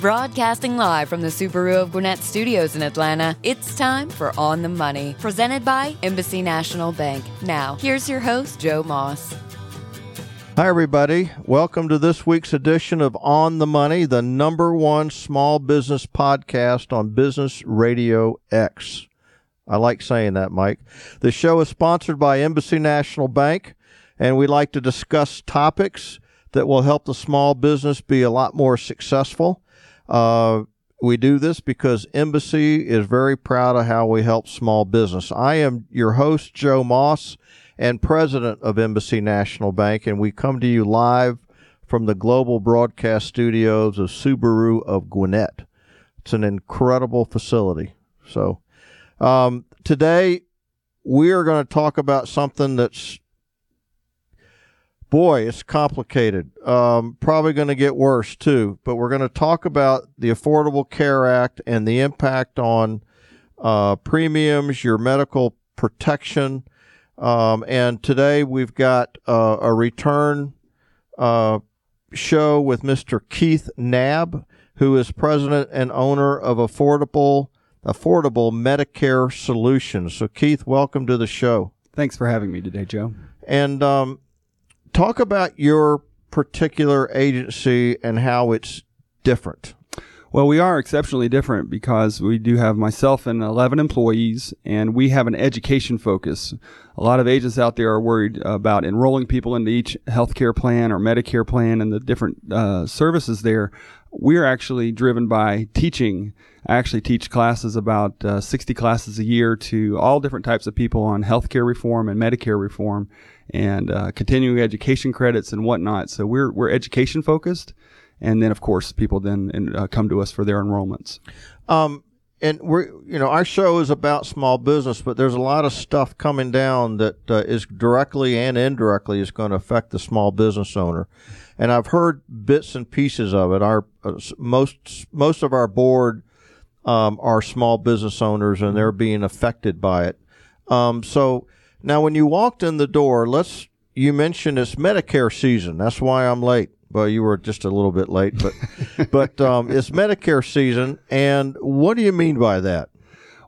Broadcasting live from the Subaru of Gwinnett Studios in Atlanta, it's time for On the Money, presented by Embassy National Bank. Now, here's your host, Joe Moss. Hi, everybody. Welcome to this week's edition of On the Money, the number one small business podcast on Business Radio X. I like saying that, Mike. The show is sponsored by Embassy National Bank, and we like to discuss topics that will help the small business be a lot more successful. Uh, we do this because Embassy is very proud of how we help small business. I am your host, Joe Moss, and president of Embassy National Bank, and we come to you live from the global broadcast studios of Subaru of Gwinnett. It's an incredible facility. So, um, today we are going to talk about something that's boy, it's complicated. Um, probably going to get worse too. But we're going to talk about the Affordable Care Act and the impact on uh, premiums, your medical protection. Um, and today we've got uh, a return uh, show with Mr. Keith Knabb, who is president and owner of Affordable Affordable Medicare Solutions. So, Keith, welcome to the show. Thanks for having me today, Joe. And um, talk about your particular agency and how it's different. Well, we are exceptionally different because we do have myself and 11 employees, and we have an education focus. A lot of agents out there are worried about enrolling people into each healthcare plan or Medicare plan and the different uh, services there. We're actually driven by teaching. I actually teach classes about uh, 60 classes a year to all different types of people on healthcare reform and Medicare reform and uh, continuing education credits and whatnot. So we're, we're education focused and then of course people then uh, come to us for their enrollments. Um, and we're you know our show is about small business, but there's a lot of stuff coming down that uh, is directly and indirectly is going to affect the small business owner. And I've heard bits and pieces of it. Our uh, most most of our board um, are small business owners, and they're being affected by it. Um, so now, when you walked in the door, let's you mentioned it's Medicare season. That's why I'm late. Well, you were just a little bit late, but but um, it's Medicare season, and what do you mean by that?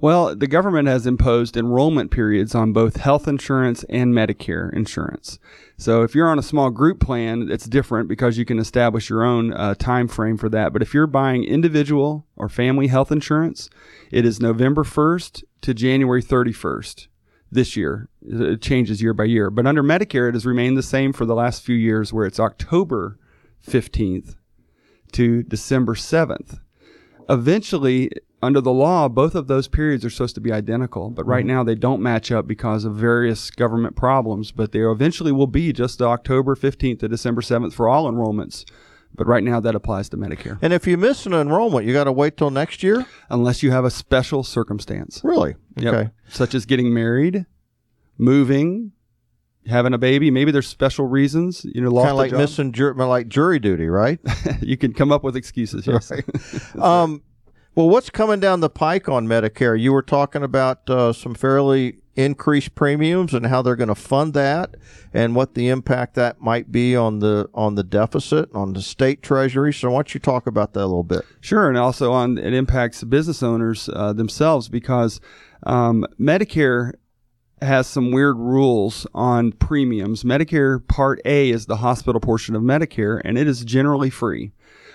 Well, the government has imposed enrollment periods on both health insurance and Medicare insurance. So if you're on a small group plan, it's different because you can establish your own uh, time frame for that. But if you're buying individual or family health insurance, it is November 1st to January 31st this year. It changes year by year. But under Medicare, it has remained the same for the last few years, where it's October 15th to December 7th. Eventually, under the law, both of those periods are supposed to be identical, but right mm-hmm. now they don't match up because of various government problems. But they eventually will be just October 15th to December 7th for all enrollments. But right now that applies to Medicare. And if you miss an enrollment, you got to wait till next year? Unless you have a special circumstance. Really? Okay. Such as getting married, moving, having a baby. Maybe there's special reasons, you know, kind of like missing like jury duty, right? you can come up with excuses. Yes. Right. um, well, what's coming down the pike on Medicare? You were talking about uh, some fairly increased premiums and how they're going to fund that, and what the impact that might be on the on the deficit on the state treasury. So, why don't you talk about that a little bit? Sure, and also on it impacts business owners uh, themselves because um, Medicare has some weird rules on premiums. Medicare Part A is the hospital portion of Medicare, and it is generally free.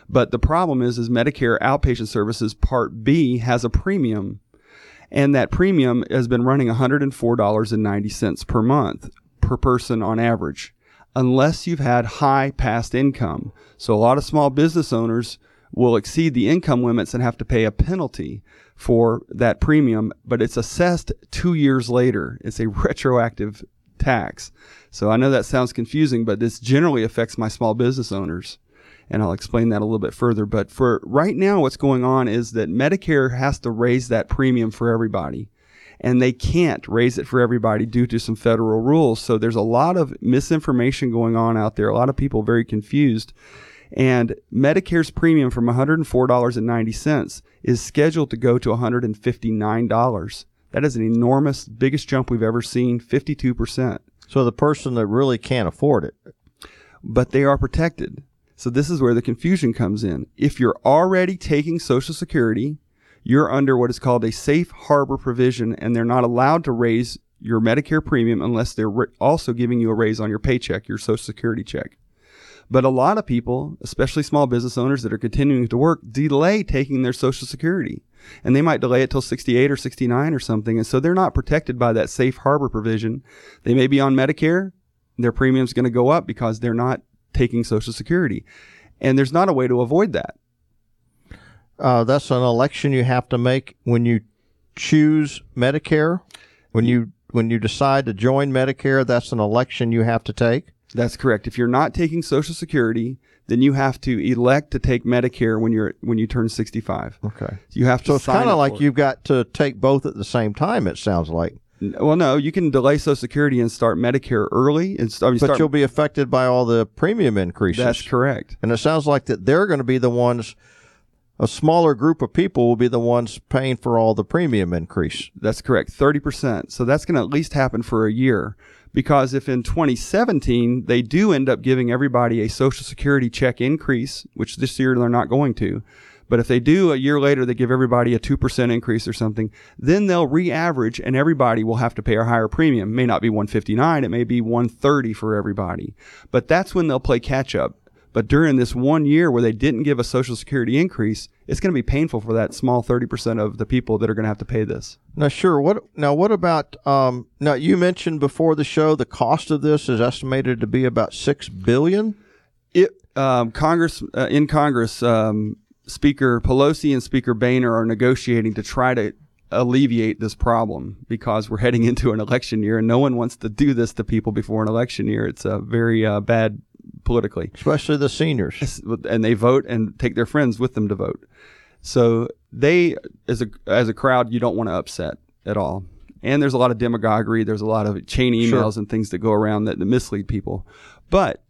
But the problem is, is Medicare outpatient services Part B has a premium, and that premium has been running $104.90 per month per person on average, unless you've had high past income. So a lot of small business owners will exceed the income limits and have to pay a penalty for that premium, but it's assessed two years later. It's a retroactive tax. So I know that sounds confusing, but this generally affects my small business owners. And I'll explain that a little bit further. But for right now, what's going on is that Medicare has to raise that premium for everybody. And they can't raise it for everybody due to some federal rules. So there's a lot of misinformation going on out there. A lot of people very confused. And Medicare's premium from $104.90 is scheduled to go to $159. That is an enormous, biggest jump we've ever seen, 52%. So the person that really can't afford it. But they are protected. So this is where the confusion comes in. If you're already taking Social Security, you're under what is called a safe harbor provision, and they're not allowed to raise your Medicare premium unless they're also giving you a raise on your paycheck, your Social Security check. But a lot of people, especially small business owners that are continuing to work, delay taking their Social Security. And they might delay it till 68 or 69 or something. And so they're not protected by that safe harbor provision. They may be on Medicare. Their premium's going to go up because they're not taking Social Security. And there's not a way to avoid that. Uh, that's an election you have to make when you choose Medicare. When you when you decide to join Medicare, that's an election you have to take. That's correct. If you're not taking Social Security, then you have to elect to take Medicare when you're when you turn 65. Okay. You have to. So it's kind of like it. you've got to take both at the same time. It sounds like, Well, no, you can delay Social Security and start Medicare early, and st- I mean, but start. you'll be affected by all the premium increases. That's correct. And it sounds like that they're going to be the ones. A smaller group of people will be the ones paying for all the premium increase. That's correct. 30%. So that's going to at least happen for a year. Because if in 2017 they do end up giving everybody a Social Security check increase, which this year they're not going to, but if they do a year later, they give everybody a 2% increase or something, then they'll re average and everybody will have to pay a higher premium. It may not be 159, it may be 130 for everybody. But that's when they'll play catch up. But during this one year where they didn't give a Social Security increase, it's going to be painful for that small 30% of the people that are going to have to pay this. Now, sure. What now? What about? Um, now, you mentioned before the show the cost of this is estimated to be about six billion. it um, Congress uh, in Congress, um, Speaker Pelosi and Speaker Boehner are negotiating to try to alleviate this problem because we're heading into an election year and no one wants to do this to people before an election year. It's uh, very uh, bad politically, especially the seniors. and they vote and take their friends with them to vote. So they, as a as a crowd, you don't want to upset at all. And there's a lot of demagoguery. There's a lot of chain emails Sure. and things that go around that, that mislead people. But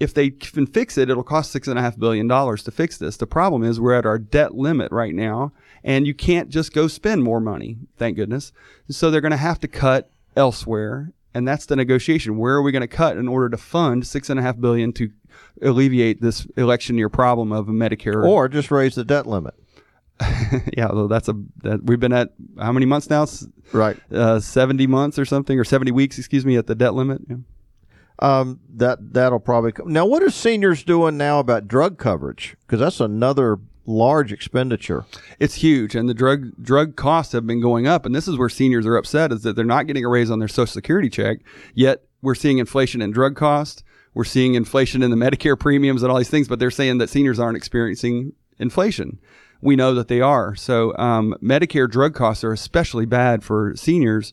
if they can fix it, it'll cost six and a half billion dollars to fix this. The problem is we're at our debt limit right now, and you can't just go spend more money. Thank goodness. So they're going to have to cut elsewhere, and that's the negotiation. Where are we going to cut in order to fund six and a half billion to alleviate this election year problem of Medicare? Or just raise the debt limit. yeah, well, that's a that we've been at how many months now? Right. Uh, Seventy months or something, or seventy weeks, excuse me, at the debt limit. Yeah. Um, that that'll probably come. Now, what are seniors doing now about drug coverage? Because that's another large expenditure. It's huge, and the drug drug costs have been going up. And this is where seniors are upset: is that they're not getting a raise on their Social Security check. Yet we're seeing inflation in drug costs. We're seeing inflation in the Medicare premiums and all these things. But they're saying that seniors aren't experiencing inflation. We know that they are. So um, Medicare drug costs are especially bad for seniors,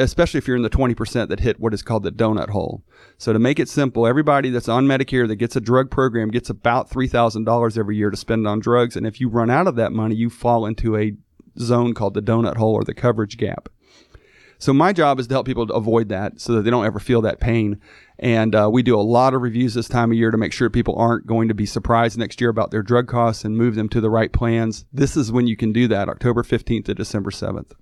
especially if you're in the 20% that hit what is called the donut hole. So to make it simple, everybody that's on Medicare that gets a drug program gets about $3,000 every year to spend on drugs. And if you run out of that money, you fall into a zone called the donut hole or the coverage gap. So my job is to help people to avoid that so that they don't ever feel that pain. And uh, we do a lot of reviews this time of year to make sure people aren't going to be surprised next year about their drug costs and move them to the right plans. This is when you can do that, October 15th to December 7th.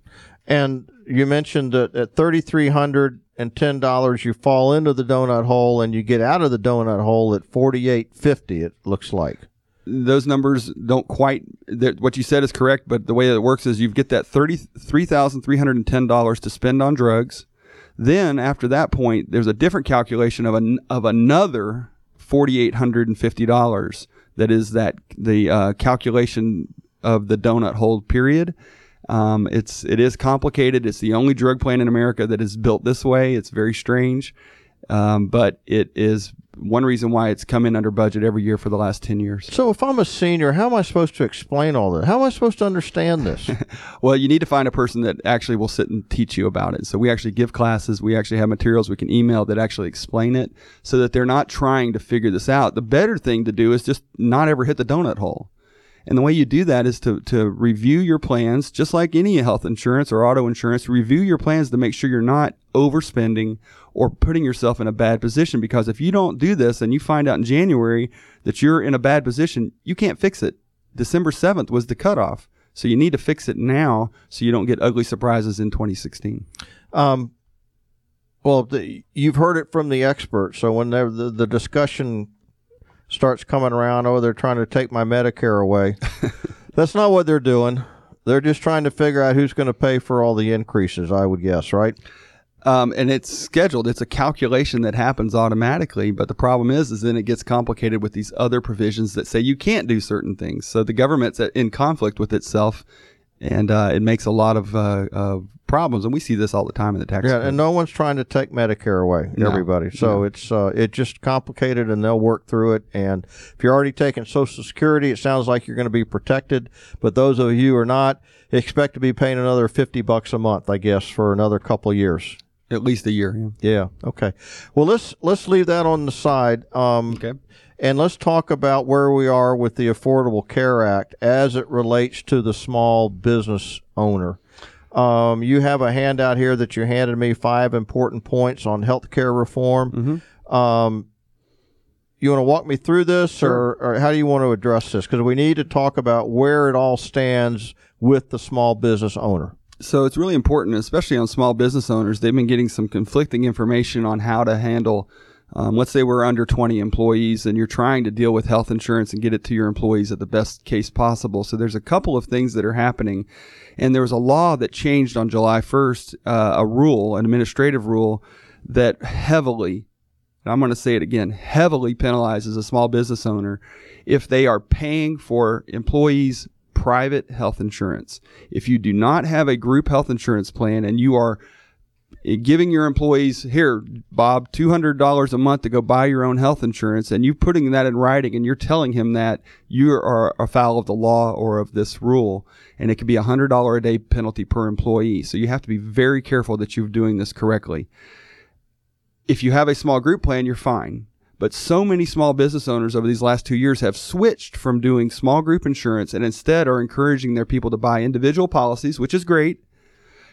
And you mentioned that at thirty three hundred and ten dollars, you fall into the donut hole, and you get out of the donut hole at forty eight fifty. It looks like. those numbers don't quite what you said is correct but the way that it works is you get that $33,310 to spend on drugs then after that point there's a different calculation of an, of another $4850 that is that the uh, calculation of the donut hole period um, it's it is complicated it's the only drug plan in America that is built this way it's very strange um, but it is one reason why it's come in under budget every year for the last 10 years. So, if I'm a senior, how am I supposed to explain all this? How am I supposed to understand this? Well, you need to find a person that actually will sit and teach you about it. So we actually give classes. We actually have materials we can email that actually explain it so that they're not trying to figure this out. The better thing to do is just not ever hit the donut hole. And the way you do that is to, to review your plans, just like any health insurance or auto insurance, review your plans to make sure you're not overspending or putting yourself in a bad position. Because if you don't do this and you find out in January that you're in a bad position, you can't fix it. December 7th was the cutoff. So you need to fix it now so you don't get ugly surprises in 2016. Um, well, the, you've heard it from the experts. So when the, the the discussion starts coming around. Oh, they're trying to take my Medicare away. That's not what they're doing. They're just trying to figure out who's going to pay for all the increases. I would guess, right? Um, and it's scheduled. It's a calculation that happens automatically. But the problem is, is then it gets complicated with these other provisions that say you can't do certain things. So the government's in conflict with itself, and uh, it makes a lot of uh, uh, problems. And we see this all the time in the tax. Yeah, code. and no one's trying to take Medicare away. No. Everybody. So No. it's uh, it's just complicated, and they'll work through it. And if you're already taking Social Security, it sounds like you're going to be protected. But those of you who are not, expect to be paying another fifty bucks a month, I guess, for another couple of years. at least a year. Yeah. Yeah. Okay. Well, let's let's leave that on the side. Um, Okay. And let's talk about where we are with the Affordable Care Act as it relates to the small business owner. Um, you have a handout here that you handed me five important points on healthcare reform. Um, you want to walk me through this, or, or how do you want to address this? Because we need to talk about where it all stands with the small business owner. So it's really important, especially on small business owners. They've been getting some conflicting information on how to handle. Um, let's say we're under 20 employees and you're trying to deal with health insurance and get it to your employees at the best case possible. So there's a couple of things that are happening. And there was a law that changed on July 1st, uh, a rule, an administrative rule that heavily, and I'm going to say it again, heavily penalizes a small business owner if they are paying for employees' private health insurance. If you do not have a group health insurance plan and you are giving your employees here bob $200 a month to go buy your own health insurance and you putting that in writing and you're telling him that you are afoul of the law or of this rule and it could be a $100 a day penalty per employee so you have to be very careful that you're doing this correctly if you have a small group plan, you're fine. But so many small business owners over these last two years have switched from doing small group insurance and instead are encouraging their people to buy individual policies, which is great.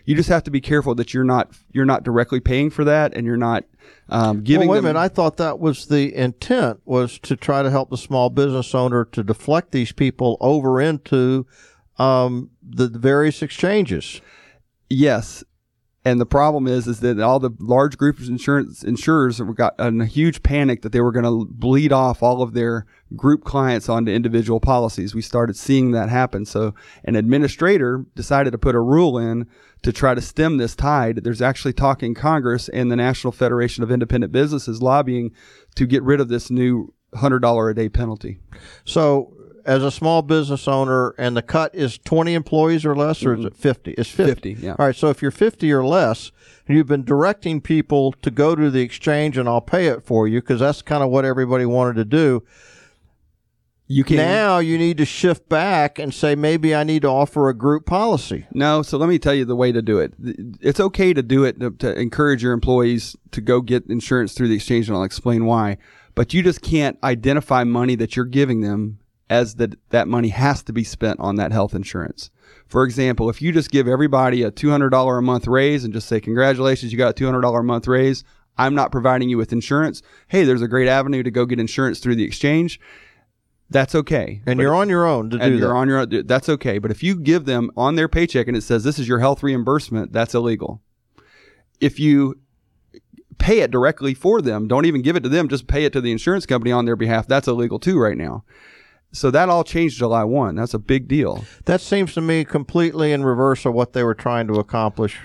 You just have to be careful that you're not you're not directly paying for that and you're not um, giving well, wait a minute. I thought that was the intent was to try to help the small business owner to deflect these people over into um, the, the various exchanges. Yes. And the problem is, is that all the large group insurance insurers got in a huge panic that they were going to bleed off all of their group clients onto individual policies. We started seeing that happen. So an administrator decided to put a rule in to try to stem this tide. There's actually talk in Congress and the National Federation of Independent Businesses lobbying to get rid of this new hundred dollar a day penalty. So, as a small business owner, and the cut is 20 employees or less, or is it 50? It's 50. 50, yeah. All right. So, if you're 50 or less, and you've been directing people to go to the exchange and I'll pay it for you because that's kind of what everybody wanted to do. You can Now you need to shift back and say, maybe I need to offer a group policy. No, so let me tell you the way to do it. It's okay to do it to, to encourage your employees to go get insurance through the exchange, and I'll explain why. But you just can't identify money that you're giving them as that that money has to be spent on that health insurance. For example, if you just give everybody a $200 a month raise and just say, congratulations, you got a $200 a month raise. I'm not providing you with insurance. Hey, there's a great avenue to go get insurance through the exchange. That's okay. And But you're on your own to and do you're that. on your own. That's okay. But if you give them on their paycheck and it says this is your health reimbursement, that's illegal. If you pay it directly for them, don't even give it to them, just pay it to the insurance company on their behalf, that's illegal too right now. So that all changed July 1. That's a big deal. That seems to me completely in reverse of what they were trying to accomplish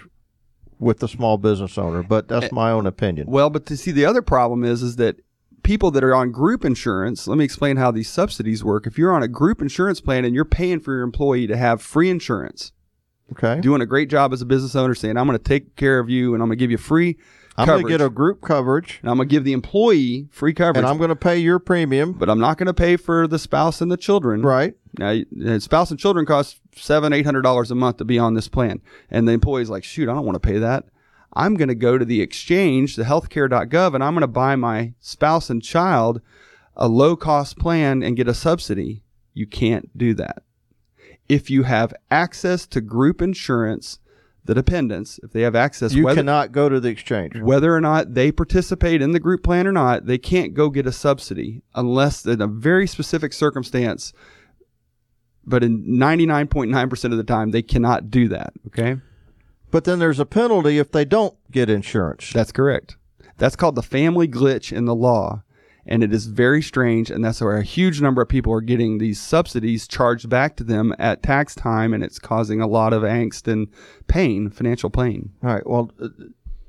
with the small business owner, but Eh, that's my own opinion. Well, but to see the other problem is is that people that are on group insurance, let me explain how these subsidies work. If you're on a group insurance plan and you're paying for your employee to have free insurance, Okay. doing a great job as a business owner saying, I'm going to take care of you and I'm going to give you free I'm going to get a group coverage and I'm going to give the employee free coverage. and I'm going to pay your premium. but I'm not going to pay for the spouse and the children. Right. Now, spouse and children cost seven, eight hundred dollars a month to be on this plan, and the employee's like, "Shoot, I don't want to pay that. I'm going to go to the exchange, the healthcare.gov, and I'm going to buy my spouse and child a low cost plan and get a subsidy." You can't do that. If you have access to group insurance, the dependents, if they have access, You whether, cannot go to the exchange. whether or not they participate in the group plan or not, they can't go get a subsidy unless in a very specific circumstance. But in 99.9% of the time, they cannot do that. Okay. But then there's a penalty if they don't get insurance. That's correct. That's called the family glitch in the law. And it is very strange. And that's where a huge number of people are getting these subsidies charged back to them at tax time, and it's causing a lot of angst and pain, financial pain. All right. Well, uh,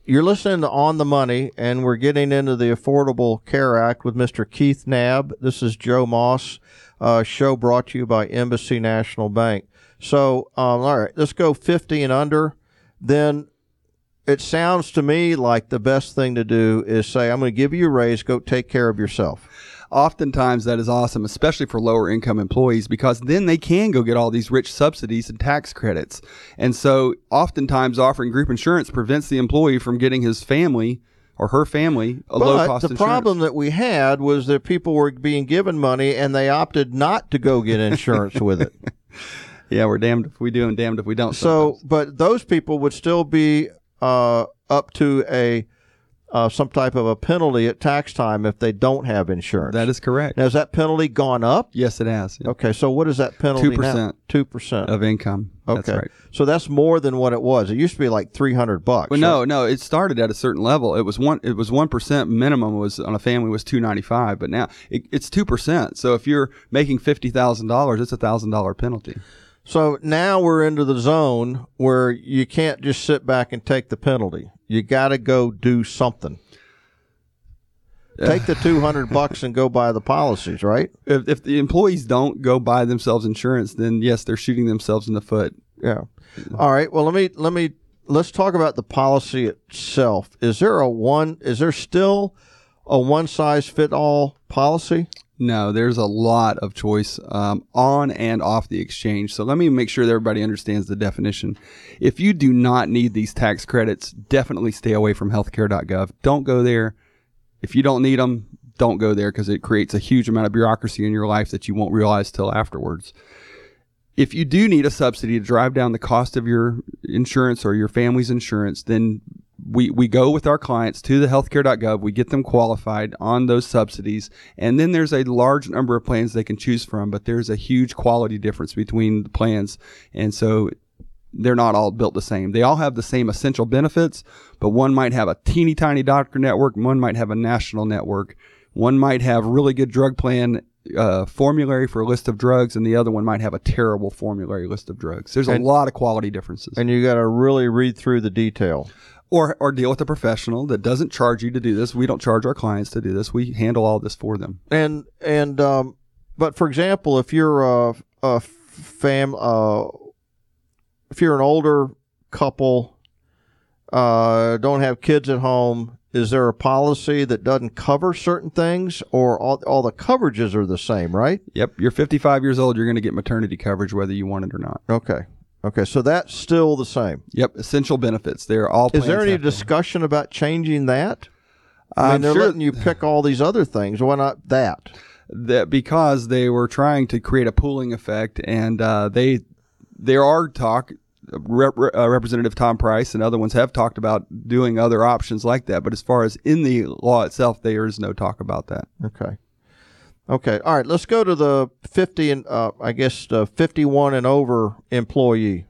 you're listening to On the Money, and we're getting into the Affordable Care Act with Mr. Keith Knabb. This is Joe Moss. Uh, show brought to you by Embassy National Bank. So, um, all right, let's go 50 and under. Then it sounds to me like the best thing to do is say, I'm going to give you a raise, go take care of yourself. Oftentimes, that is awesome, especially for lower income employees, because then they can go get all these rich subsidies and tax credits. And so, oftentimes, offering group insurance prevents the employee from getting his family or her family a low cost insurance. But the insurance. problem that we had was that people were being given money and they opted not to go get insurance with it. yeah, we're damned if we do and damned if we don't. So, sometimes. but those people would still be uh, up to a uh, some type of a penalty at tax time if they don't have insurance. that is correct. now, has that penalty gone up? Yes, it has. Yeah. Okay, so what is that penalty? 2%. Two percent. Of income. Okay, That's right. so that's more than what it was. It used to be like three hundred bucks. Well, no, no. It started at a certain level. It was one. It was one percent minimum was on a family was two ninety five, but now it, it's two percent. So if you're making fifty thousand dollars, it's a thousand dollar penalty. So now we're into the zone where you can't just sit back and take the penalty. You got to go do something. Take the two hundred bucks and go buy the policies, right? If, if the employees don't go buy themselves insurance, then yes, they're shooting themselves in the foot. Yeah. All right. Well, let me let me let's talk about the policy itself. Is there a one? Is there still a one size fit all policy? No, there's a lot of choice um, on and off the exchange. So let me make sure that everybody understands the definition. If you do not need these tax credits, definitely stay away from healthcare.gov. Don't go there. If you don't need them, don't go there because it creates a huge amount of bureaucracy in your life that you won't realize till afterwards. If you do need a subsidy to drive down the cost of your insurance or your family's insurance, then we, we go with our clients to the healthcare.gov. We get them qualified on those subsidies. And then there's a large number of plans they can choose from, but there's a huge quality difference between the plans. And so they're not all built the same. They all have the same essential benefits, but one might have a teeny tiny doctor network, one might have a national network, one might have really good drug plan uh, formulary for a list of drugs, and the other one might have a terrible formulary list of drugs. There's a lot of quality differences. And you got to really read through the detail. or or deal with a professional that doesn't charge you to do this. We don't charge our clients to do this. We handle all this for them. And and um, but for example, if you're a, a fam, uh, if you're an older couple, uh, don't have kids at home, is there a policy that doesn't cover certain things, or all all the coverages are the same, right? Yep, you're 55 years old. You're going to get maternity coverage whether you want it or not. Okay. Okay, so that's still the same. Yep, essential benefits. They're all. Is there any discussion about changing that? I mean, I'm they're sure- letting you pick all these other things. Why not that? that because they were trying to create a pooling effect, and uh, they there are talk. Rep, uh, Representative Tom Price and other ones have talked about doing other options like that, but as far as in the law itself, there is no talk about that. Okay. Okay. All right. Let's go to the 50 and, uh, I guess, uh, 51 and over employee.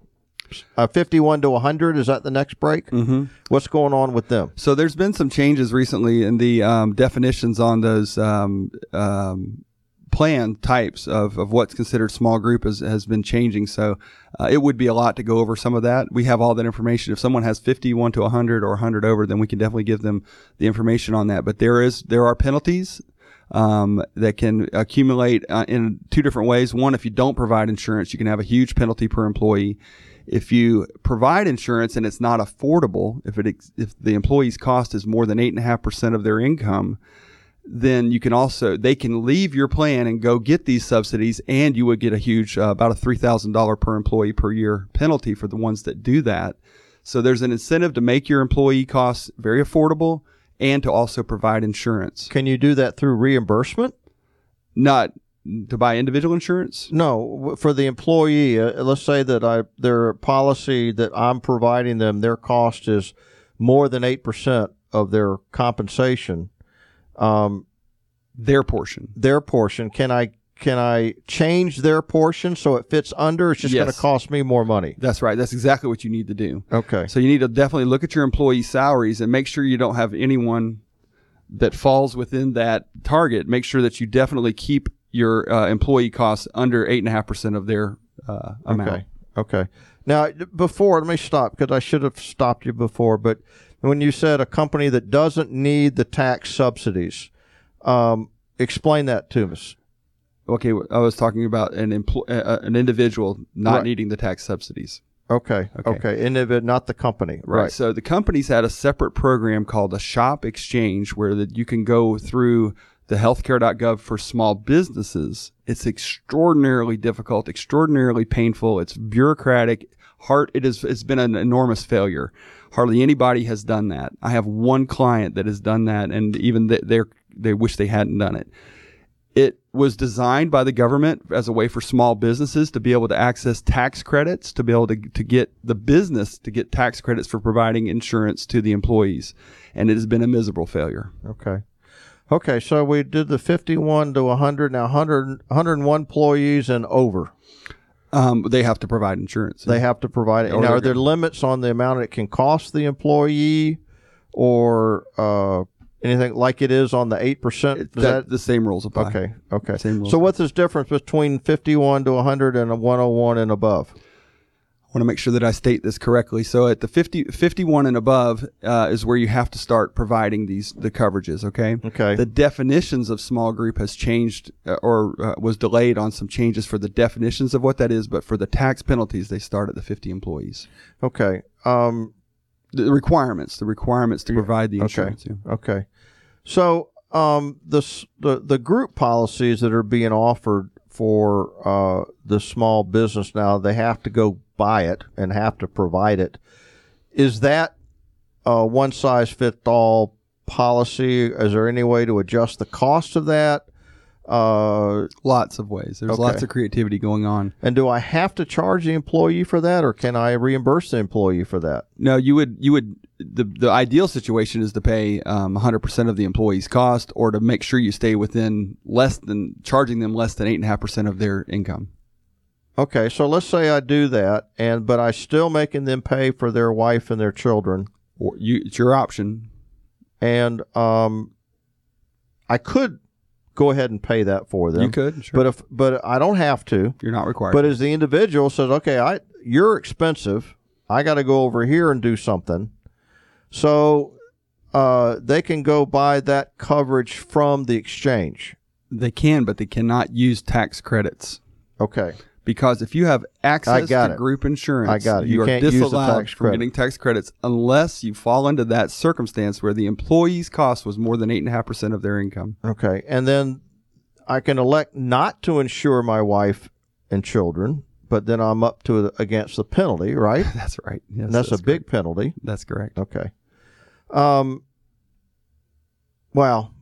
Uh, 51 to 100. Is that the next break? Mm-hmm. What's going on with them? So there's been some changes recently in the um, definitions on those um, um, plan types of, of what's considered small group has, has been changing. So uh, it would be a lot to go over some of that. We have all that information. If someone has 51 to 100 or 100 over, then we can definitely give them the information on that. But there is there are penalties um, that can accumulate uh, in two different ways. One, if you don't provide insurance, you can have a huge penalty per employee. If you provide insurance and it's not affordable, if it ex- if the employee's cost is more than eight and a half percent of their income, then you can also they can leave your plan and go get these subsidies, and you would get a huge uh, about a three thousand dollar per employee per year penalty for the ones that do that. So there's an incentive to make your employee costs very affordable and to also provide insurance, Can you do that through reimbursement? not to buy individual insurance. No, for the employee. Uh, let's say that I their policy that I'm providing them, their cost is more than eight percent of their compensation. Um, Their portion. their portion. Can I can I change their portion so it fits under? It's just going to cost me more money. That's right. That's exactly what you need to do. Okay. So you need to definitely look at your employee salaries and make sure you don't have anyone that falls within that target, make sure that you definitely keep your uh, employee costs under eight and a half percent of their uh, amount. Okay. Okay. Now, before, let me stop because I should have stopped you before. But when you said a company that doesn't need the tax subsidies, um, explain that to us. Okay, I was talking about an empl- uh, an individual not Right. needing the tax subsidies. Okay. Okay. Okay. Individ, not the company. Right. Right. So the companies had a separate program called a shop exchange where that you can go through the healthcare.gov for small businesses. It's extraordinarily difficult, extraordinarily painful. It's bureaucratic. Hard. It is. It's been an enormous failure. Hardly anybody has done that. I have one client that has done that, and even th- they they wish they hadn't done it. It was designed by the government as a way for small businesses to be able to access tax credits, to be able to, to get the business to get tax credits for providing insurance to the employees. And it has been a miserable failure. Okay. Okay. So we did the 51 to 100. Now, 100, 101 employees and over. Um, they have to provide insurance. They have to provide it. Now, they're there limits on the amount it can cost the employee or uh, anything like it is on the 8%? It- that- the same rules apply. okay. Okay. Same rules. So, what's this difference between 51 to 100 and a 101 and above? Want to make sure that I state this correctly. So at the 50, 51 and above uh, is where you have to start providing these the coverages. Okay. Okay. The definitions of small group has changed uh, or uh, was delayed on some changes for the definitions of what that is, but for the tax penalties, they start at the 50 employees. Okay. Um, The requirements, the requirements to provide the Okay. insurance. yeah. Okay. So um, the the the group policies that are being offered for uh, the small business now, they have to go buy it and have to provide it. Is that a one size fits all policy? Is there any way to adjust the cost of that? Uh, Lots of ways. There's Okay. lots of creativity going on. and do I have to charge the employee for that, or can I reimburse the employee for that? No, you would you would the the ideal situation is to pay um, 100% of the employee's cost, or to make sure you stay within less than charging them less than eight and a half percent of their income. Okay, so let's say I do that, and but I still making them pay for their wife and their children. Or you, it's your option. and um, I could go ahead and pay that for them. You could, sure. but if but I don't have to. you're not required. But as the individual says, okay, I you're expensive. I got to go over here and do something. So uh, they can go buy that coverage from the exchange. they can, but they cannot use tax credits. Okay. Because if you have access to it. group insurance, I got it. You you, are can't use the disallowed from credit. getting tax credits unless you fall into that circumstance where the employee's cost was more than eight and a half percent of their income. Okay. And then I can elect not to insure my wife and children, but then I'm up to against the penalty, right? That's right. Yes, And that's, a correct. big penalty. That's correct. Okay. Um. Well.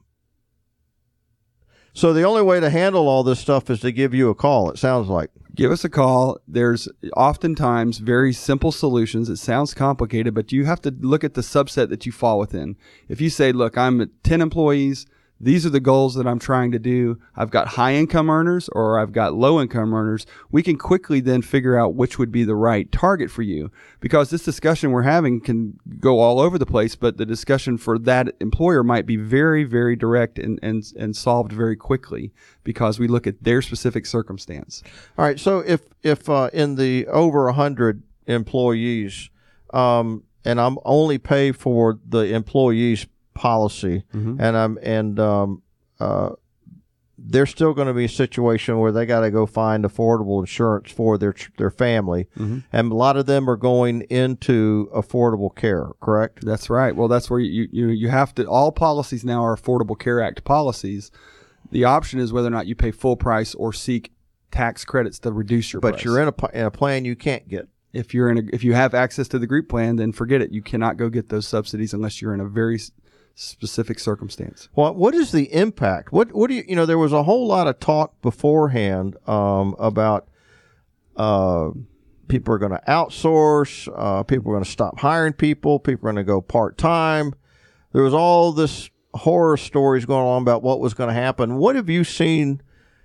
So the only way to handle all this stuff is to give you a call. It sounds like. Give us a call. There's oftentimes very simple solutions. It sounds complicated, but you have to look at the subset that you fall within. If you say, look, I'm 10 employees, these are the goals that I'm trying to do. I've got high income earners or I've got low income earners. We can quickly then figure out which would be the right target for you because this discussion we're having can go all over the place, but the discussion for that employer might be very, very direct and, and, and solved very quickly because we look at their specific circumstance. All right. So if if uh, in the over a hundred employees, um, and I'm only pay for the employees policy, and I'm and um, uh, there's still going to be a situation where they got to go find affordable insurance for their their family, and a lot of them are going into affordable care. Correct? That's right. Well, that's where you you you have to. All policies now are Affordable Care Act policies. The option is whether or not you pay full price or seek tax credits to reduce your. But price. you're in a in a plan you can't get. if you're in a if you have access to the group plan, then forget it. You cannot go get those subsidies unless you're in a very specific circumstance. What what is the impact? What what do you you know? There was a whole lot of talk beforehand um, about uh, people are going to outsource, uh, people are going to stop hiring people, people are going to go part time. There was all this horror stories going on about what was going to happen. What have you seen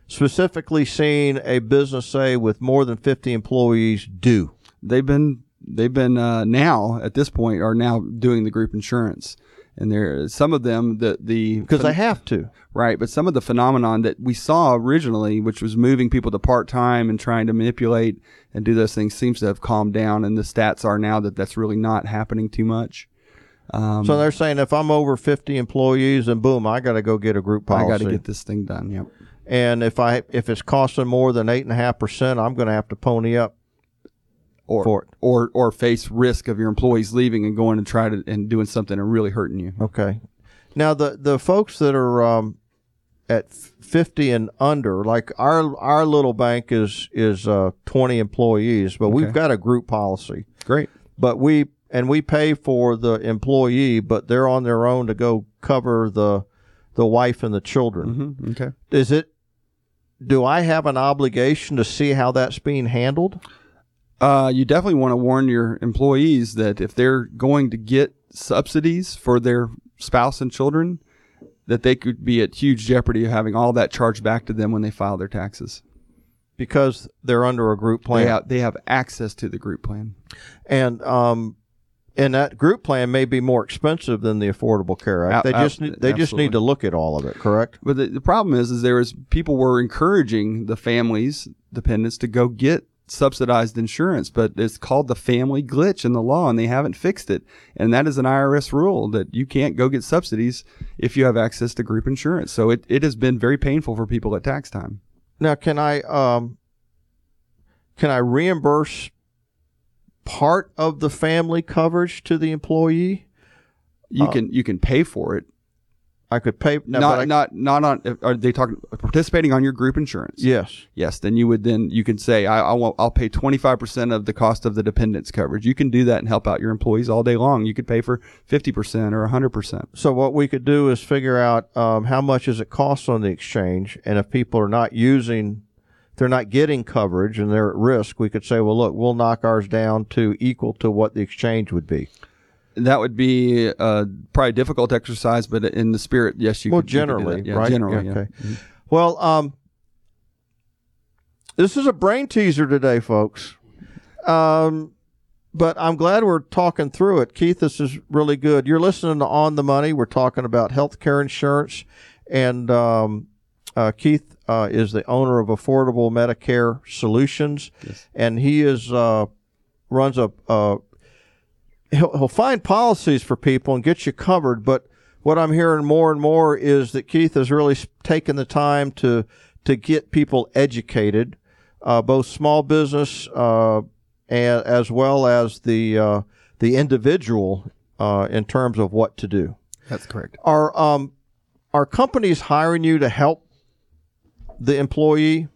specifically? Seen a business say with more than fifty employees do? They've been they've been uh, now at this point are now doing the group insurance, And there, some of them, the the because they have to. Right, but some of the phenomenon that we saw originally, which was moving people to part time and trying to manipulate and do those things, seems to have calmed down. And the stats are now that that's really not happening too much. Um, So they're saying if I'm over 50 employees, and boom, I got to go get a group policy I got to get this thing done. Yep. and if I if it's costing more than eight and a half percent, I'm going to have to pony up Or for it. or or face risk of your employees leaving and going and try to and doing something and really hurting you. Okay. Now the the folks that are um, at 50 and under, like our our little bank is is uh, 20 employees, but we've got a group policy. Great. But we and we pay for the employee, but they're on their own to go cover the the wife and the children. hmm Okay. Is it? Do I have an obligation to see how that's being handled? Uh, you definitely want to warn your employees that if they're going to get subsidies for their spouse and children, that they could be at huge jeopardy of having all that charged back to them when they file their taxes. Because they're under a group plan. They have, they have access to the group plan. and um, and that group plan may be more expensive than the Affordable Care Act. They just need, they just need to look at all of it. Correct. But the, the problem is, is there is people were encouraging the families, dependents, to go get subsidized insurance, but it's called the family glitch in the law, and they haven't fixed it. And that is an IRS rule that you can't go get subsidies if you have access to group insurance. So it, it has been very painful for people at tax time. Now, can I um, can I reimburse part of the family coverage to the employee? You Uh, can you can pay for it. I could pay. No, not I- not not on. Are they talking participating on your group insurance? yes. Yes, then you would then you can say I, I will, I'll pay twenty five percent of the cost of the dependents coverage. You can do that and help out your employees all day long. You could pay for fifty percent or hundred percent. So what we could do is figure out um, how much does it cost on the exchange, and if people are not using, they're not getting coverage and they're at risk, we could say, well, look, we'll knock ours down to equal to what the exchange would be. That would be uh, probably a difficult exercise, but in the spirit, yes, you. well, could, you generally, that. Yeah, right? Generally, okay. yeah. Mhm. Well, um, this is a brain teaser today, folks. Um, but I'm glad we're talking through it. Keith, this is really good. You're listening to On the Money. We're talking about healthcare insurance, and um, uh, Keith uh, is the owner of Affordable Medicare Solutions, Yes. and he is uh, runs a. Uh, he'll, he'll find policies for people and get you covered, but what I'm hearing more and more is that Keith has really taken the time to to get people educated, uh, both small business uh, and as well as the uh, the individual uh, in terms of what to do. That's correct. Are um, are companies hiring you to help the employee?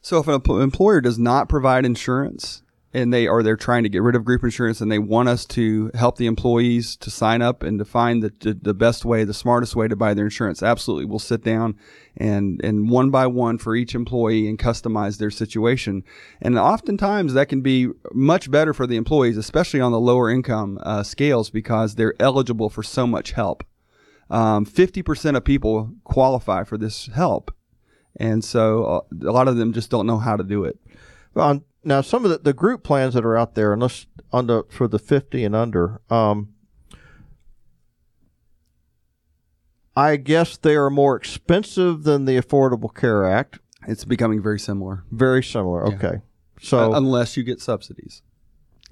So if an employer does not provide insurance and they are they're trying to get rid of group insurance and they want us to help the employees to sign up and to find the, the, best way, the smartest way to buy their insurance, absolutely we'll sit down and and one by one for each employee and customize their situation. And oftentimes that can be much better for the employees, especially on the lower income uh, scales because they're eligible for so much help. Um, 50% of people qualify for this help. And so uh, a lot of them just don't know how to do it. Well, now some of the, the group plans that are out there, on the for the fifty and under. Um, I guess they are more expensive than the Affordable Care Act. It's becoming very similar, Very similar. Yeah. Okay. So uh, unless you get subsidies.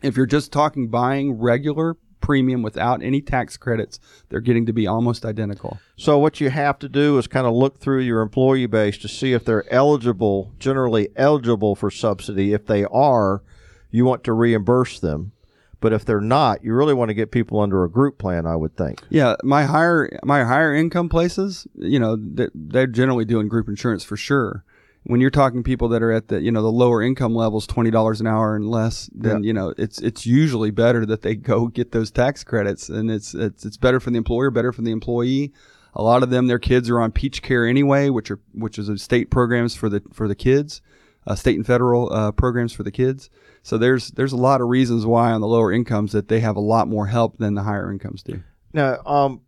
If you're just talking buying regular premium without any tax credits, they're getting to be almost identical. So what you have to do is kind of look through your employee base to see if they're eligible, generally eligible for subsidy. If they are, you want to reimburse them. But if they're not, you really want to get people under a group plan, I would think. Yeah, my higher my higher income places, you know, they're, they're generally doing group insurance for sure. When you're talking people that are at the you know the lower income levels, twenty dollars an hour and less, then Yeah. you know it's it's usually better that they go get those tax credits, and it's it's it's better for the employer, better for the employee. A lot of them, their kids are on Peach Care anyway, which are which is a state programs for the for the kids, uh, state and federal uh, programs for the kids. So there's there's a lot of reasons why on the lower incomes that they have a lot more help than the higher incomes do. Now, um,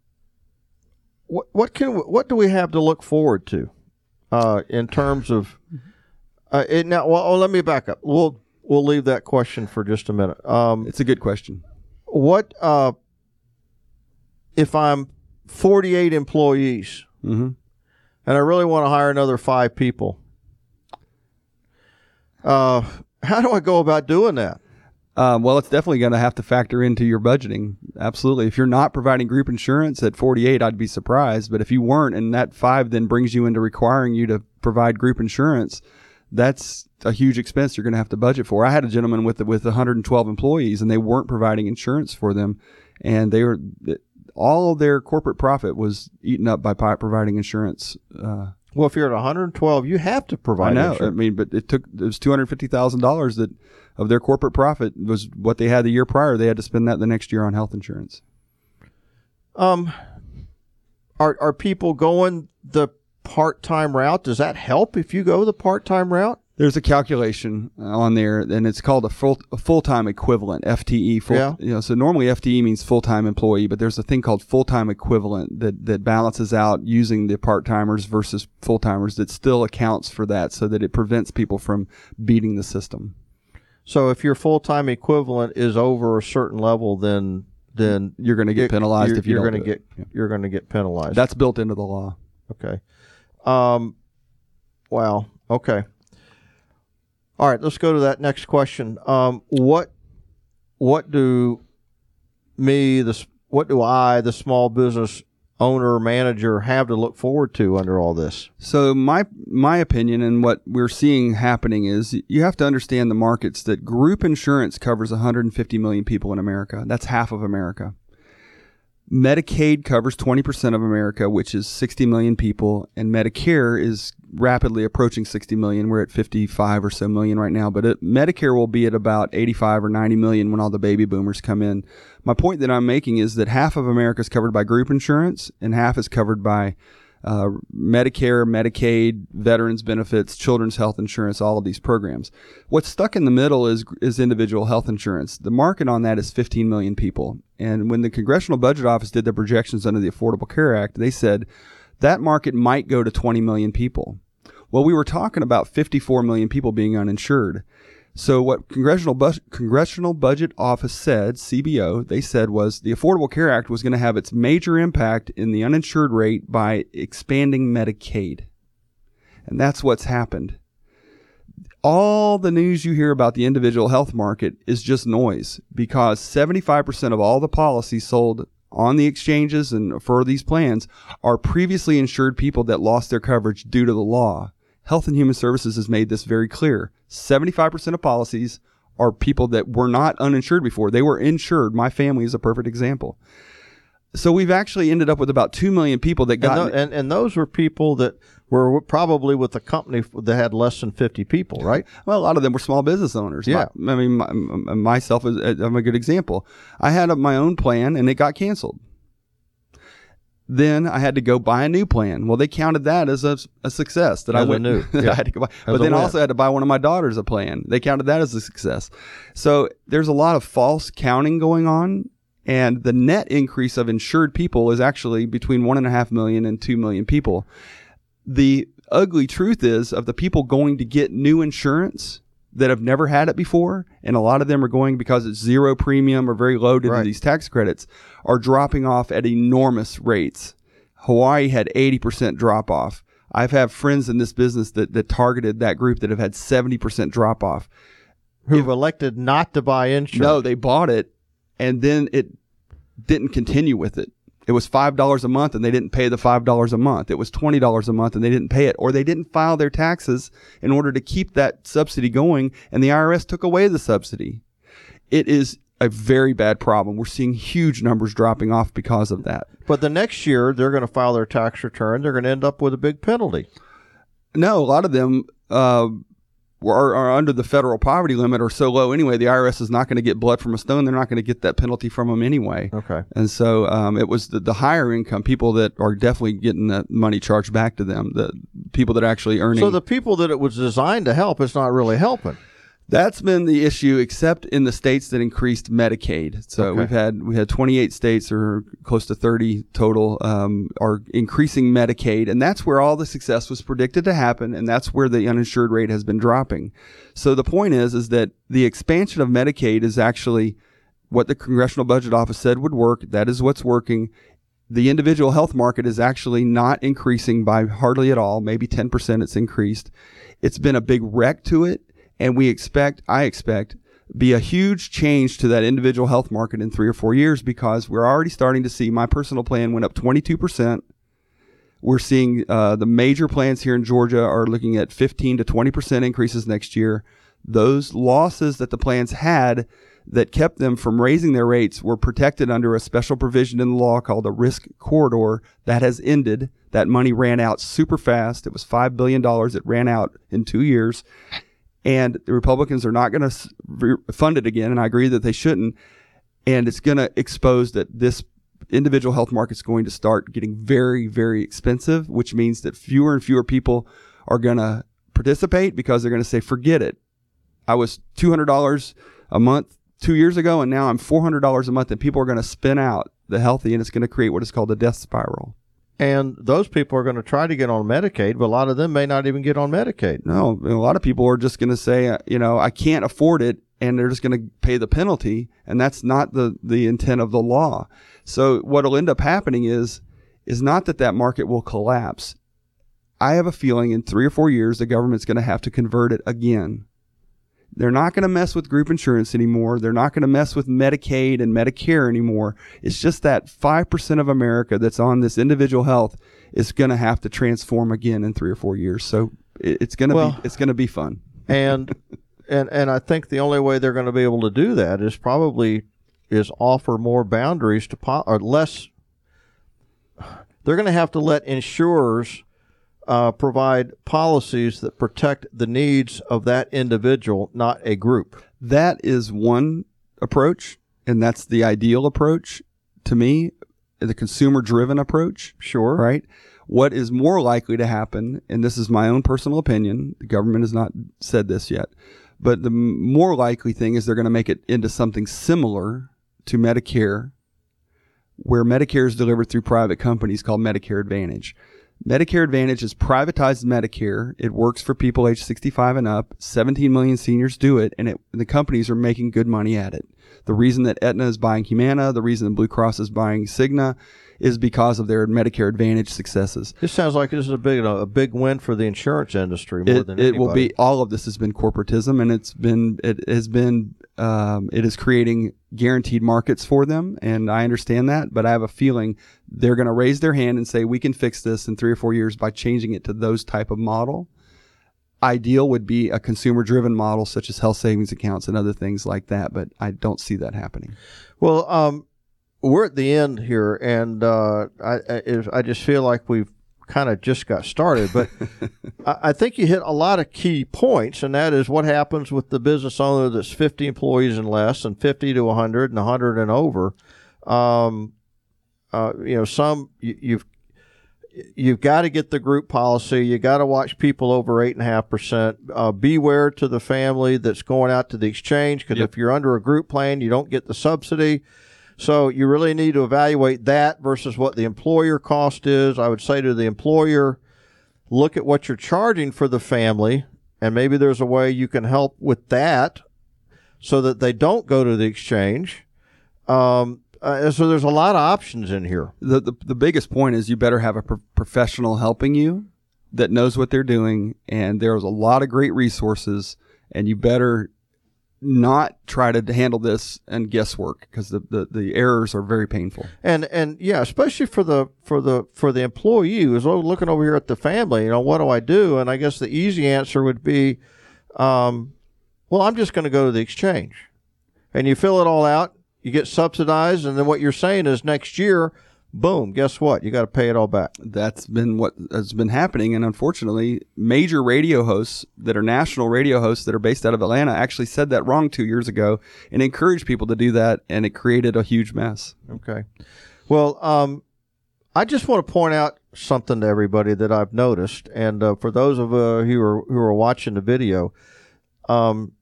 what what can what do we have to look forward to uh, in terms of uh, it, now? Well, oh, let me back up. We'll we'll leave that question for just a minute. Um, It's a good question. what uh, if I'm 48 employees hmm and I really want to hire another five people, uh, how do I go about doing that? Um, well, it's definitely going to have to factor into your budgeting. Absolutely. If you're not providing group insurance at 48, I'd be surprised. But if you weren't, and that five then brings you into requiring you to provide group insurance, that's a huge expense you're going to have to budget for. I had a gentleman with with 112 employees, and they weren't providing insurance for them, and they were all of their corporate profit was eaten up by providing insurance. Uh, Well, if you're at 112, you have to provide. I know. I mean, but it took it was two hundred fifty thousand dollars that of their corporate profit was what they had the year prior. They had to spend that the next year on health insurance. Um, are are people going the part time route? Does that help if you go the part time route? There's a calculation on there, and it's called a full a full time equivalent (FTE). Full, Yeah. You know, so normally FTE means full time employee, but there's a thing called full time equivalent that that balances out using the part timers versus full timers that still accounts for that, so that it prevents people from beating the system. So if your full time equivalent is over a certain level, then then You're going to get penalized you're, if you you're gonna do it. get you're going to get penalized. That's built into the law. Okay. Um, wow. Okay. All right. Let's go to that next question. Um, what what do me the what do I the small business owner manager have to look forward to under all this? So my my opinion and what we're seeing happening is you have to understand the markets that group insurance covers 150 million people in America. That's half of America. Medicaid covers 20% of America, which is 60 million people, and Medicare is rapidly approaching 60 million. We're at 55 or so million right now, but it, Medicare will be at about 85 or 90 million when all the baby boomers come in. My point that I'm making is that half of America is covered by group insurance and half is covered by uh, Medicare, Medicaid, veterans benefits, children's health insurance, all of these programs. What's stuck in the middle is is individual health insurance. The market on that is 15 million people. And when the Congressional Budget Office did their projections under the Affordable Care Act, they said that market might go to 20 million people. Well, we were talking about 54 million people being uninsured. So what Congressional Bus- Congressional Budget Office said, CBO, they said was the Affordable Care Act was going to have its major impact in the uninsured rate by expanding Medicaid. And that's what's happened. All the news you hear about the individual health market is just noise because 75% of all the policies sold on the exchanges and for these plans are previously insured people that lost their coverage due to the law. Health and Human Services has made this very clear. 75% of policies are people that were not uninsured before. They were insured. My family is a perfect example. So we've actually ended up with about 2 million people that And, got and and those were people that were probably with a company that had less than 50 people, right? Well, a lot of them were small business owners. Yeah. My- I mean, my, myself is uh, I'm a good example. I had a, my own plan and it got canceled. Then I had to go buy a new plan. Well, they counted that as a, a success that I As a went new, that yeah. I had to go buy. As But then I also had to buy one of my daughters a plan. They counted that as a success. So there's a lot of false counting going on. And the net increase of insured people is actually between one and a half million and two million people the ugly truth is of the people going to get new insurance that have never had it before, and a lot of them are going because it's zero premium or very low to Right. these tax credits, are dropping off at enormous rates. Hawaii had 80% drop off. I've had friends in this business that, that targeted that group that have had 70% drop off. Who've elected not to buy insurance. No, they bought it and then it didn't continue with it. It was five dollars a month and they didn't pay the five dollars a month. It was twenty dollars a month and they didn't pay it, or they didn't file their taxes in order to keep that subsidy going, and the IRS took away the subsidy. It is a very bad problem. We're seeing huge numbers dropping off because of that. But the next year, they're going to file their tax return. They're going to end up with a big penalty. No, a lot of them uh, are, are under the federal poverty limit or so low anyway. The IRS is not going to get blood from a stone. They're not going to get that penalty from them anyway. Okay. And so um, it was the, the higher income people that are definitely getting that money charged back to them. The people that are actually earning. So the people that it was designed to help, it's not really helping. That's been the issue, except in the states that increased Medicaid. So Okay. we've had we had 28 states, or close to 30 total, um, are increasing Medicaid, and that's where all the success was predicted to happen, and that's where the uninsured rate has been dropping. So the point is, is that the expansion of Medicaid is actually what the Congressional Budget Office said would work. That is what's working. the individual health market is actually not increasing by hardly at all. Maybe 10% it's increased. It's been a big wreck to it. And we expect, I expect, be a huge change to that individual health market in three or four years because we're already starting to see my personal plan went up 22%. We're seeing uh, the major plans here in Georgia are looking at 15 to 20% increases next year. Those losses that the plans had that kept them from raising their rates were protected under a special provision in the law called a risk corridor that has ended. That money ran out super fast. It was $5 billion. It ran out in two years. And the Republicans are not going to fund it again. And I agree that they shouldn't. And it's going to expose that this individual health market is going to start getting very, very expensive, which means that fewer and fewer people are going to participate because they're going to say, forget it. I was $200 a month two years ago, and now I'm $400 a month, and people are going to spin out the healthy, and it's going to create what is called a death spiral. And those people are going to try to get on Medicaid, but a lot of them may not even get on Medicaid. No, a lot of people are just going to say, uh, you know, I can't afford it, and they're just going to pay the penalty, and that's not the the intent of the law. So what'll end up happening is is not that that market will collapse. I have a feeling in three or four years the government's going to have to convert it again they're not going to mess with group insurance anymore. They're not going to mess with Medicaid and Medicare anymore. It's just that 5% of America that's on this individual health is going to have to transform again in 3 or 4 years. So it's going to well, be it's going to be fun. And and and I think the only way they're going to be able to do that is probably is offer more boundaries to po- or less they're going to have to let insurers uh, provide policies that protect the needs of that individual, not a group. That is one approach, and that's the ideal approach to me, the consumer driven approach. Sure. Right? What is more likely to happen, and this is my own personal opinion, the government has not said this yet, but the more likely thing is they're going to make it into something similar to Medicare, where Medicare is delivered through private companies called Medicare Advantage. Medicare Advantage is privatized Medicare. It works for people age 65 and up. 17 million seniors do it, and it, the companies are making good money at it. The reason that Aetna is buying Humana, the reason that Blue Cross is buying Cigna, is because of their Medicare Advantage successes. This sounds like this is a big a big win for the insurance industry more it, than it anybody. will be. All of this has been corporatism, and it's been it has been um, it is creating guaranteed markets for them, and I understand that. But I have a feeling they're going to raise their hand and say we can fix this in three or four years by changing it to those type of model. Ideal would be a consumer-driven model such as health savings accounts and other things like that, but I don't see that happening. Well, um, we're at the end here, and uh, I, I, I just feel like we've kind of just got started, but I, I, think you hit a lot of key points, and that is what happens with the business owner that's 50 employees and less, and 50 to 100, and 100 and over. Um, uh, you know, some you, you've you've got to get the group policy. You got to watch people over eight and a half percent. Uh, beware to the family that's going out to the exchange because yep. if you're under a group plan, you don't get the subsidy. So you really need to evaluate that versus what the employer cost is. I would say to the employer, look at what you're charging for the family, and maybe there's a way you can help with that so that they don't go to the exchange. Um, uh, so there's a lot of options in here. The, the, the biggest point is you better have a pro- professional helping you that knows what they're doing, and there's a lot of great resources, and you better not try to handle this and guesswork because the, the, the errors are very painful. And and yeah, especially for the for the for the employee who's looking over here at the family. You know, what do I do? And I guess the easy answer would be, um, well, I'm just going to go to the exchange, and you fill it all out. You get subsidized, and then what you're saying is next year boom, guess what? You got to pay it all back. That's been what has been happening. And unfortunately, major radio hosts that are national radio hosts that are based out of Atlanta actually said that wrong two years ago and encouraged people to do that. And it created a huge mess. Okay. Well, um, I just want to point out something to everybody that I've noticed. And uh, for those of uh, who, are, who are watching the video, um,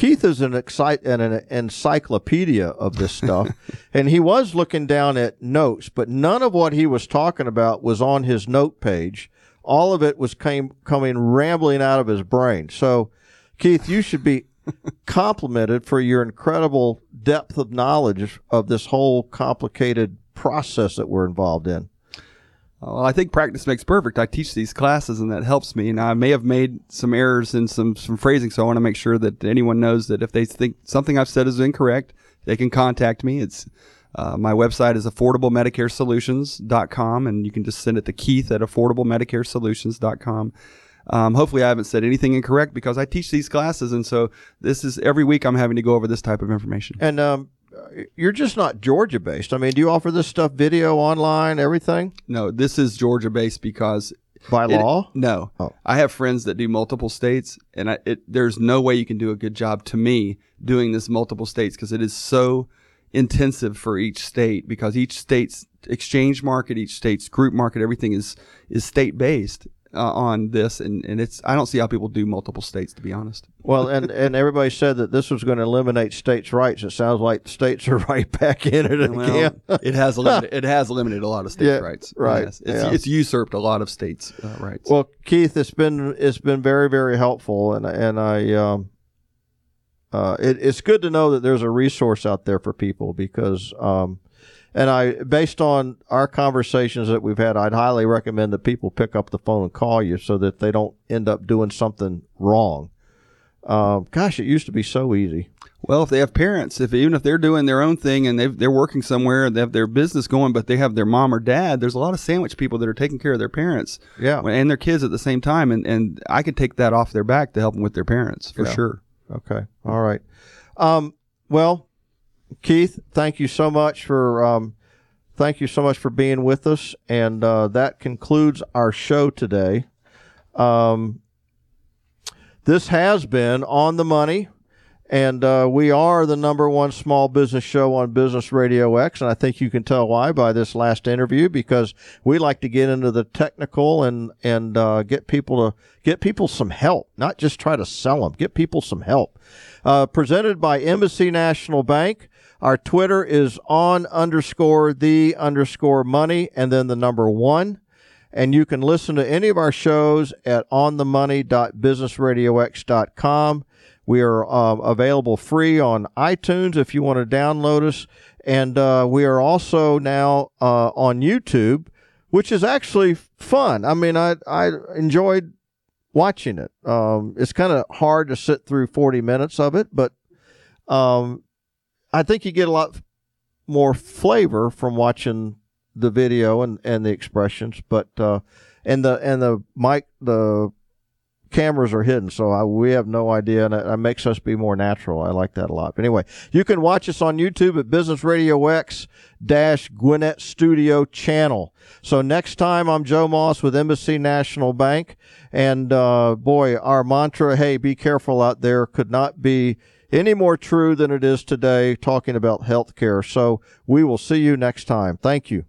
Keith is an, excite, an, an encyclopedia of this stuff, and he was looking down at notes, but none of what he was talking about was on his note page. All of it was came coming rambling out of his brain. So, Keith, you should be complimented for your incredible depth of knowledge of this whole complicated process that we're involved in? Well, I think practice makes perfect. I teach these classes, and that helps me. And I may have made some errors in some some phrasing, so I want to make sure that anyone knows that if they think something I've said is incorrect, they can contact me. It's uh, my website is affordablemedicaresolutions.com, and you can just send it to Keith at affordablemedicaresolutions.com. Um, hopefully, I haven't said anything incorrect because I teach these classes, and so this is every week I'm having to go over this type of information. And um, you're just not Georgia based. I mean, do you offer this stuff video, online, everything No, this is Georgia based because by It- law? no, Oh. I have friends that do multiple states, and I, it, there's no way you can do a good job to me doing this multiple states because it is so intensive for each state because each state's exchange market, each state's group market, everything is is state based uh, on this, and and it's I don't see how people do multiple states to be honest. Well, and and everybody said that this was going to eliminate states' rights. It sounds like states are right back in it again. Well, it has eliminated, it has eliminated a lot of states' Yeah, rights. right, Yes. It's, yeah. it's usurped a lot of states' uh, rights. Well, Keith, it's been it's been very very helpful, and and I um, uh, it, it's good to know that there's a resource out there for people because um, and I based on our conversations that we've had, I'd highly recommend that people pick up the phone and call you so that they don't end up doing something wrong. Um, gosh, it used to be so easy. Well, if they have parents, if even if they're doing their own thing and they've, they're working somewhere and they have their business going, but they have their mom or dad, there's a lot of sandwich people that are taking care of their parents Yeah. and their kids at the same time, and, and I could take that off their back to help them with their parents for Yeah. sure. Okay. All right. Um, well, Keith, thank you so much for um, thank you so much for being with us, and uh, that concludes our show today. Um, this has been on the money, and uh, we are the number one small business show on Business Radio X, and I think you can tell why by this last interview because we like to get into the technical and and uh, get people to get people some help, not just try to sell them. Get people some help. Uh, presented by Embassy National Bank. Our Twitter is on underscore the underscore money and then the number one. And you can listen to any of our shows at onthemoney.businessradiox.com. We are um, available free on iTunes if you want to download us. And uh, we are also now uh, on YouTube, which is actually fun. I mean, I, I enjoyed watching it. Um, it's kind of hard to sit through 40 minutes of it, but um, I think you get a lot more flavor from watching the video and, and the expressions. But uh, and the and the mic the cameras are hidden, so I, we have no idea, and it, it makes us be more natural. I like that a lot. But anyway, you can watch us on YouTube at Business Radio X dash Gwinnett Studio channel. So next time, I'm Joe Moss with Embassy National Bank, and uh, boy, our mantra, "Hey, be careful out there," could not be any more true than it is today. Talking about healthcare. So we will see you next time. Thank you.